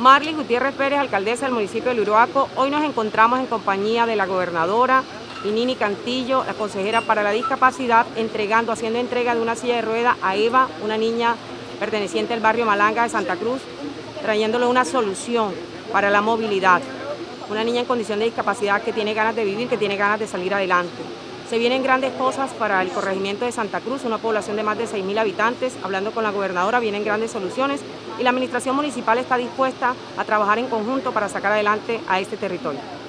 Marley Gutiérrez Pérez, alcaldesa del municipio de Uruaco. Hoy nos encontramos en compañía de la gobernadora y Nini Cantillo, la consejera para la discapacidad, entregando, haciendo entrega de una silla de rueda a Eva, una niña perteneciente al barrio Malanga de Santa Cruz, trayéndole una solución para la movilidad. Una niña en condición de discapacidad que tiene ganas de vivir, que tiene ganas de salir adelante. Se vienen grandes cosas para el corregimiento de Santa Cruz, una población de más de 6.000 habitantes. Hablando con la gobernadora, vienen grandes soluciones y la administración municipal está dispuesta a trabajar en conjunto para sacar adelante a este territorio.